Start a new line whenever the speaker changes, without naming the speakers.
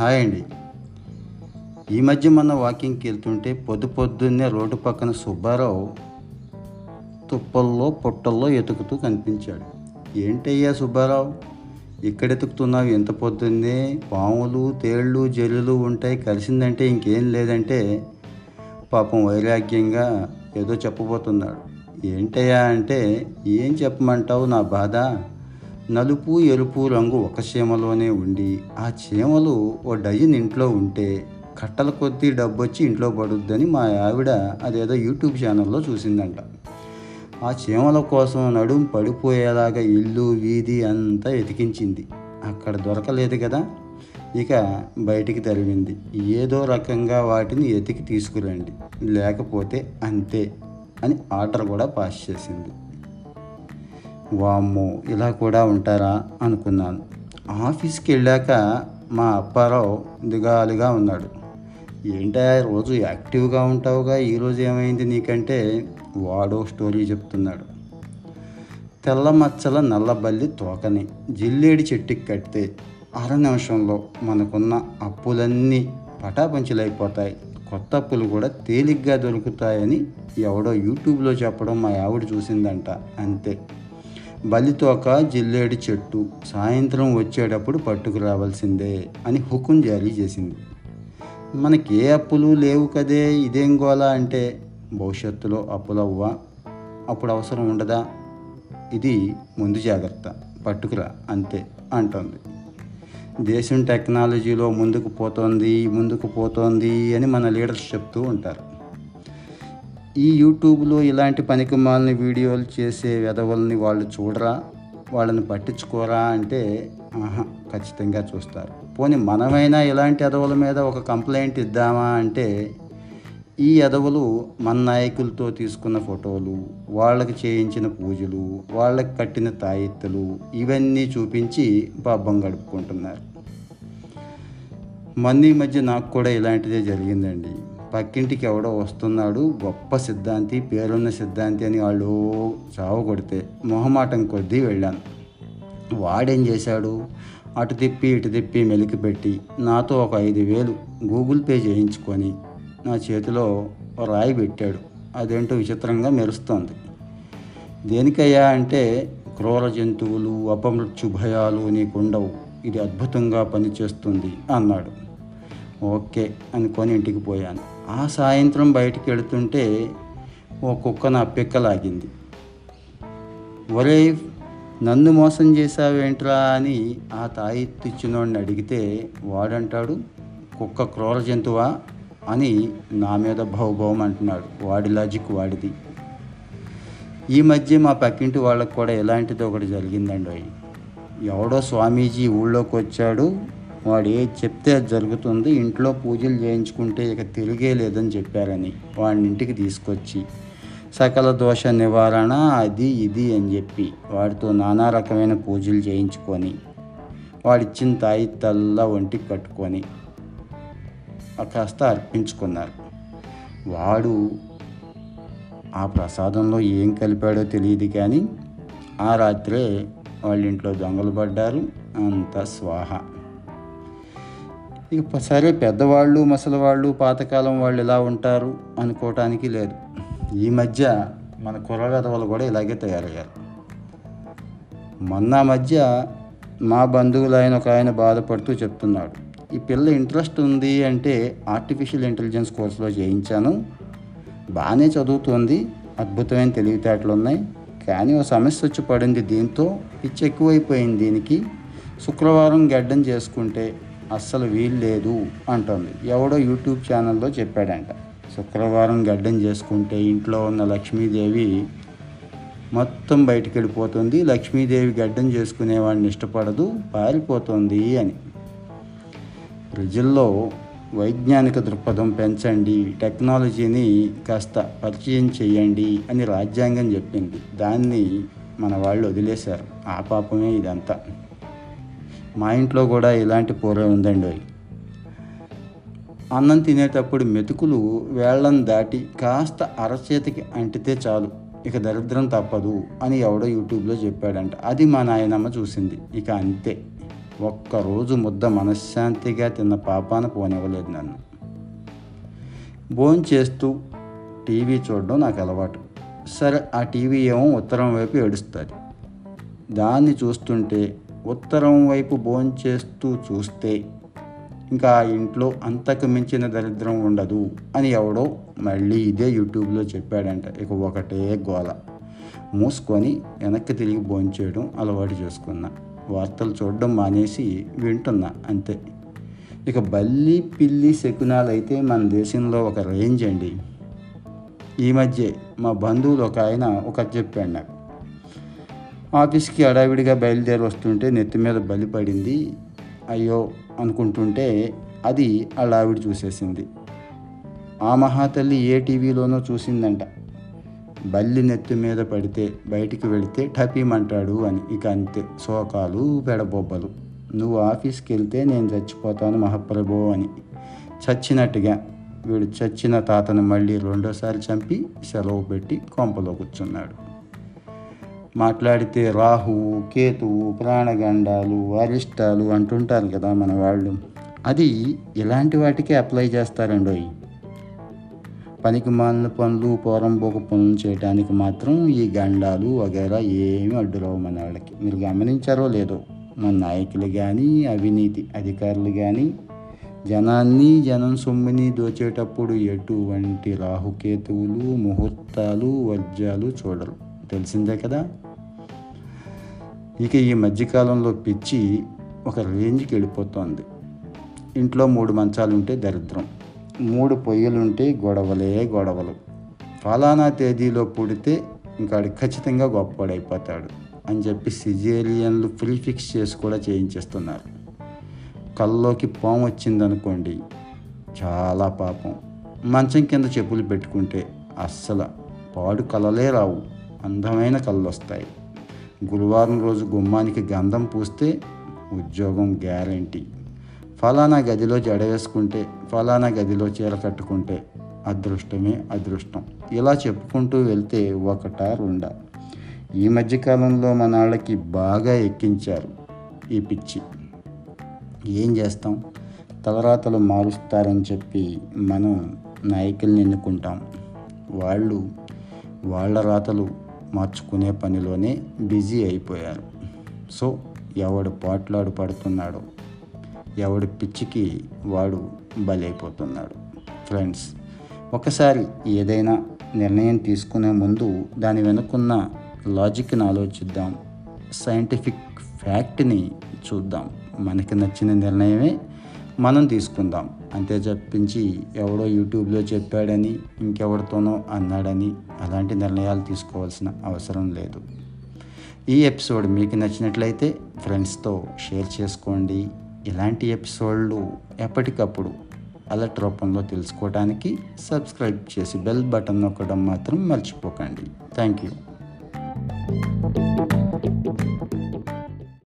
Hi అండి. ఈ మధ్య మన వాకింగ్కి వెళ్తుంటే పొద్దు పొద్దున్నే రోడ్డు పక్కన సుబ్బారావు తుప్పల్లో పుట్టల్లో ఎతుకుతూ కనిపించాడు. ఏంటయ్యా సుబ్బారావు? ఇక్కడ ఎతుకుతున్నావు ఎంత పొద్దున్నే? పాములు తేళ్ళు జల్లులు ఉంటాయి కలిసిందంటే ఇంకేం లేదంటే పాపం వైరాగ్యంగా ఏదో చెప్పబోతున్నాడు. ఏంటయ్యా అంటే ఏం చెప్పమంటావు నా బాధ? నలుపు ఎరుపు రంగు ఒక చీమలోనే ఉండి ఆ చీమలు ఓ డజన్ ఇంట్లో ఉంటే కట్టల కొద్దీ డబ్బు వచ్చి ఇంట్లో పడుద్దని మా ఆవిడ అదేదో యూట్యూబ్ ఛానల్లో చూసిందంట. ఆ చీమల కోసం నడుం పడిపోయేలాగా ఇల్లు వీధి అంతా వెతికించింది. అక్కడ దొరకలేదు కదా? ఇక బయటికి తరిమింది. ఏదో రకంగా వాటిని ఎతికి తీసుకురండి. లేకపోతే అంతే అని ఆర్డర్ కూడా పాస్ చేసింది. వామ్మో ఇలా కూడా ఉంటారా అనుకున్నాను. ఆఫీస్కి వెళ్ళాక మా అప్పారావు దిగాలుగా ఉన్నాడు. ఏంటా రోజు యాక్టివ్గా ఉంటావుగా ఈరోజు ఏమైంది నీకంటే? వాడో స్టోరీ చెప్తున్నాడు. తెల్ల మచ్చల నల్లబల్లి తోకని జిల్లేడి చెట్టుకి కడితే అర నిమిషంలో మనకున్న అప్పులన్నీ పటాపంచులైపోతాయి. కొత్త అప్పులు కూడా తేలిగ్గా దొరుకుతాయని ఎవడో యూట్యూబ్లో చెప్పడం మా ఆవిడ చూసిందంట అంతే. బలితోక జిల్లేడి చెట్టు. సాయంత్రం వచ్చేటప్పుడు పట్టుకురావాల్సిందే అని హుకుం జారీ చేసింది. మనకి ఏ అప్పులు లేవు కదే ఇదేం గోలా అంటే భవిష్యత్తులో అప్పులవ్వా అప్పుడు అవసరం ఉండదా? ఇది ముందు జాగ్రత్త. పట్టుకురా అంతే అంటుంది. దేశం టెక్నాలజీలో ముందుకు పోతోంది ముందుకు పోతోంది అని మన లీడర్స్ చెప్తూ ఉంటారు. ఈ యూట్యూబ్లో ఇలాంటి పనికిమాలని వీడియోలు చేసే వెధవల్ని వాళ్ళు చూడరా? వాళ్ళని పట్టించుకోరా అంటే ఆహా ఖచ్చితంగా చూస్తారు. పోనీ మనమైనా ఇలాంటి ఎదవల మీద ఒక కంప్లైంట్ ఇద్దామా అంటే ఈ ఎదవలు మన నాయకులతో తీసుకున్న ఫోటోలు వాళ్ళకి చేయించిన పూజలు వాళ్ళకి కట్టిన తాయెత్తులు ఇవన్నీ చూపించి పాపం గడుపుకుంటున్నారు. మొన్న ఈ మధ్య నాకు కూడా ఇలాంటిదే జరిగిందండి. పక్కింటికి ఎవడో వస్తున్నాడు గొప్ప సిద్ధాంతి పేరున్న సిద్ధాంతి అని వాళ్ళు చావు కొడితే మొహమాటం కొద్దీ వెళ్ళాను. వాడేం చేశాడు? అటు తిప్పి ఇటు తిప్పి మెలికి పెట్టి నాతో ఒక ఐదు వేలు గూగుల్ పే చేయించుకొని నా చేతిలో రాయి పెట్టాడు. అదేంటో విచిత్రంగా మెరుస్తోంది. దేనికయ్యా అంటే క్రూర జంతువులు అపమృత్యు భయాలు నీకుండవు. ఇది అద్భుతంగా పనిచేస్తుంది అన్నాడు. ఓకే అనుకొని ఇంటికి పోయాను. ఆ సాయంత్రం బయటికి వెళుతుంటే ఓ కుక్క నా పిక్కలాగింది. ఒరే నన్ను మోసం చేశావేంట్రా? అని ఆ తాయి ఇచ్చినోడిని అడిగితే వాడంటాడు కుక్క క్రూర జంతువా? అని నా మీద భౌభవం అంటున్నాడు వాడి లాజిక్ వాడిది. ఈ మధ్య మా పక్కింటి వాళ్ళకు కూడా ఇలాంటిది ఒకటి జరిగిందండి. ఎవడో స్వామీజీ ఊళ్ళోకి వచ్చాడు వాడు ఏది చెప్తే అది జరుగుతుంది. ఇంట్లో పూజలు చేయించుకుంటే ఇక తిరిగే లేదని చెప్పారని వాడిని ఇంటికి తీసుకొచ్చి సకల దోష నివారణ అది ఇది అని చెప్పి వాడితో నానా రకమైన పూజలు చేయించుకొని వాడిచ్చిన తాయి తల్ల ఒంటికి కట్టుకొని ఆ కాస్త అర్పించుకున్నారు. వాడు ఆ ప్రసాదంలో ఏం కలిపాడో తెలియదు కానీ ఆ రాత్రే వాళ్ళ ఇంట్లో దొంగలు పడ్డారు. అంత స్వాహ. ఇక సరే పెద్దవాళ్ళు ముసలివాళ్ళు పాతకాలం వాళ్ళు ఇలా ఉంటారు అనుకోవటానికి లేదు. ఈ మధ్య మన కుర్రగదవలు కూడా ఇలాగే తయారయ్యారు. మొన్న మధ్య మా బంధువులు ఆయన ఒక ఆయన బాధపడుతూ చెప్తున్నాడు. ఈ పిల్ల ఇంట్రెస్ట్ ఉంది అంటే ఆర్టిఫిషియల్ ఇంటెలిజెన్స్ కోర్సులో చేయించాను. బాగానే చదువుతోంది అద్భుతమైన తెలివితేటలు ఉన్నాయి. కానీ ఓ సమస్య వచ్చి పడింది దీంతో పిచ్చి ఎక్కువైపోయింది దీనికి. శుక్రవారం గడ్డం చేసుకుంటే అస్సలు వీలు లేదు అంటుంది. ఎవడో యూట్యూబ్ ఛానల్లో చెప్పాడంట. శుక్రవారం గడ్డం చేసుకుంటే ఇంట్లో ఉన్న లక్ష్మీదేవి మొత్తం బయటికి వెళ్ళిపోతుంది. లక్ష్మీదేవి గడ్డం చేసుకునేవాడిని ఇష్టపడదు పారిపోతుంది అని. ప్రజల్లో వైజ్ఞానిక దృక్పథం పెంచండి టెక్నాలజీని కాస్త పరిచయం చేయండి అని రాజ్యాంగం చెప్పింది. దాన్ని మన వాళ్ళు వదిలేశారు. ఆ పాపమే ఇదంతా. మా ఇంట్లో కూడా ఇలాంటి పూర ఉందండి. అన్నం తినేటప్పుడు మెతుకులు వేళ్ళను దాటి కాస్త అరచేతికి అంటితే చాలు ఇక దరిద్రం తప్పదు అని ఎవడో యూట్యూబ్లో చెప్పాడంట. అది మా నాయనమ్మ చూసింది. ఇక అంతే. ఒక్కరోజు ముద్ద మనశ్శాంతిగా తిన్న పాపాన పోనివ్వలేదు నన్ను. భోంచేస్తూ టీవీ చూడడం నాకు అలవాటు. సరే ఆ టీవీ ఏమో ఉత్తరం వైపు ఏడుస్తుంది. దాన్ని చూస్తుంటే ఉత్తరం వైపు భోంచేస్తూ చూస్తే ఇంకా ఆ ఇంట్లో అంతకు మించిన దరిద్రం ఉండదు అని ఎవడో మళ్ళీ ఇదే యూట్యూబ్లో చెప్పాడంట. ఇక ఒకటే గోల. మూసుకొని వెనక్కి తిరిగి భోంచేయడం అలవాటు చేసుకున్నా. వార్తలు చూడడం మానేసి వింటున్నా అంతే. ఇక బల్లి పిల్లి శకునాలు అయితే మన దేశంలో ఒక రేంజ్ అండి. ఈ మధ్య మా బంధువులు ఒక ఆయన ఒక చెప్పాడు నాకు. ఆఫీస్కి హడావిడిగా బయలుదేరి వస్తుంటే నెత్తి మీద బలి పడింది. అయ్యో అనుకుంటుంటే అది వాళ్ళ ఆవిడ చూసేసింది. ఆ మహాతల్లి ఏ టీవీలోనో చూసిందంట. బల్లి నెత్తి మీద పడితే బయటికి వెళితే టపీమంటాడు అని. ఇక అంతే. శోకాలు పెడబొబ్బలు. నువ్వు ఆఫీస్కి వెళ్తే నేను చచ్చిపోతాను మహాప్రభో అని. చచ్చినట్టుగా వీడు చచ్చిన తాతను మళ్ళీ రెండోసారి చంపి సెలవు పెట్టి కొంపలో కూర్చున్నాడు. మాట్లాడితే రాహు కేతువు ప్రాణగండాలు అరిష్టాలు అంటుంటారు కదా మన వాళ్ళు. అది ఇలాంటి వాటికి అప్లై చేస్తారండి? పనికి మాలిన పనులు పోరంబోక పనులు చేయడానికి మాత్రం ఈ గండాలు వగైరా ఏమీ అడ్డురావు మన వాళ్ళకి. మీరు గమనించారో లేదో? మన నాయకులు కానీ అవినీతి అధికారులు కానీ జనాన్ని జనం సొమ్ముని దోచేటప్పుడు ఎటువంటి రాహుకేతువులు ముహూర్తాలు వర్జాలు చూడరు. తెలిసిందే కదా? ఇక ఈ మధ్యకాలంలో పిచ్చి ఒక రేంజ్కి వెళ్ళిపోతోంది. ఇంట్లో మూడు మంచాలు ఉంటే దరిద్రం మూడు పొయ్యిలుంటే గొడవలే గొడవలు. ఫలానా తేదీలో పుడితే ఇంకాడు ఖచ్చితంగా గొప్పవాడైపోతాడు అని చెప్పి సిజేరియన్లు ఫ్రీ ఫిక్స్ చేసి కూడా చేయించేస్తున్నారు. కల్లోకి పాము వచ్చిందనుకోండి చాలా పాపం. మంచం కింద చెప్పులు పెట్టుకుంటే అస్సలు పాడు కలలే రావు. అందమైన కళ్ళు వస్తాయి గురువారం రోజు గుమ్మానికి గంధం పూస్తే ఉద్యోగం గ్యారంటీ. ఫలానా గదిలో జడ వేసుకుంటే ఫలానా గదిలో చీర కట్టుకుంటే అదృష్టమే అదృష్టం. ఇలా చెప్పుకుంటూ వెళ్తే ఒకట రెండా? ఈ మధ్యకాలంలో మన వాళ్ళకి బాగా ఎక్కించారు ఈ పిచ్చి. ఏం చేస్తాం? తలరాతలు మారుస్తారని చెప్పి మనం నాయకుల్ని ఎన్నుకుంటాం. వాళ్ళు వాళ్ళ రాతలు మార్చుకునే పనిలోనే బిజీ అయిపోయారు. సో ఎవడు పాట్లాడు పడుతున్నాడో ఎవడి పిచ్చికి వాడు బలైపోతున్నాడు. ఫ్రెండ్స్ ఒకసారి ఏదైనా నిర్ణయం తీసుకునే ముందు దాని వెనుకున్న లాజిక్ని ఆలోచిద్దాం. సైంటిఫిక్ ఫ్యాక్ట్ని చూద్దాం. మనకి నచ్చిన నిర్ణయమే మనం తీసుకుందాం. అంతే చెప్పించి ఎవడో యూట్యూబ్లో చెప్పాడని ఇంకెవరితోనో అన్నాడని అలాంటి నిర్ణయాలు తీసుకోవాల్సిన అవసరం లేదు. ఈ ఎపిసోడ్ మీకు నచ్చినట్లయితే ఫ్రెండ్స్తో షేర్ చేసుకోండి. ఇలాంటి ఎపిసోడ్లు ఎప్పటికప్పుడు అలర్ట్ రూపంలో తెలుసుకోవడానికి సబ్స్క్రైబ్ చేసి బెల్ బటన్ నొక్కడం మాత్రం మర్చిపోకండి. Thank you.